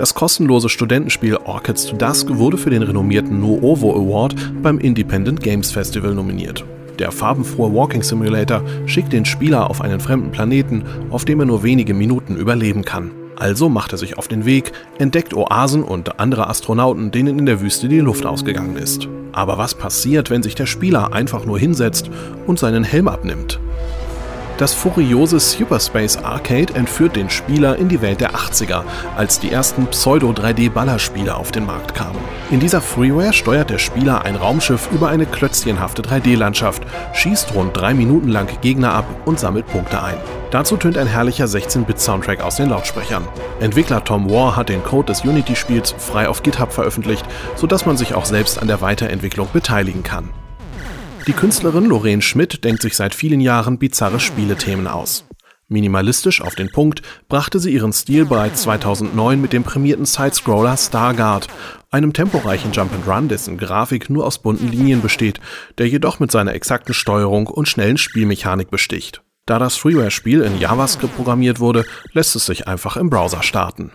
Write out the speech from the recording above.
Das kostenlose Studentenspiel Orchids to Dusk wurde für den renommierten Nuovo Award beim Independent Games Festival nominiert. Der farbenfrohe Walking Simulator schickt den Spieler auf einen fremden Planeten, auf dem er nur wenige Minuten überleben kann. Also macht er sich auf den Weg, entdeckt Oasen und andere Astronauten, denen in der Wüste die Luft ausgegangen ist. Aber was passiert, wenn sich der Spieler einfach nur hinsetzt und seinen Helm abnimmt? Das furiose Superspace Arcade entführt den Spieler in die Welt der 80er, als die ersten Pseudo-3D-Ballerspiele auf den Markt kamen. In dieser Freeware steuert der Spieler ein Raumschiff über eine klötzchenhafte 3D-Landschaft, schießt rund drei Minuten lang Gegner ab und sammelt Punkte ein. Dazu tönt ein herrlicher 16-Bit-Soundtrack aus den Lautsprechern. Entwickler Tom War hat den Code des Unity-Spiels frei auf GitHub veröffentlicht, sodass man sich auch selbst an der Weiterentwicklung beteiligen kann. Die Künstlerin Lorraine Schmidt denkt sich seit vielen Jahren bizarre Spielethemen aus. Minimalistisch auf den Punkt brachte sie ihren Stil bereits 2009 mit dem prämierten Sidescroller Stargard, einem temporeichen Jump'n'Run, dessen Grafik nur aus bunten Linien besteht, der jedoch mit seiner exakten Steuerung und schnellen Spielmechanik besticht. Da das Freeware-Spiel in JavaScript programmiert wurde, lässt es sich einfach im Browser starten.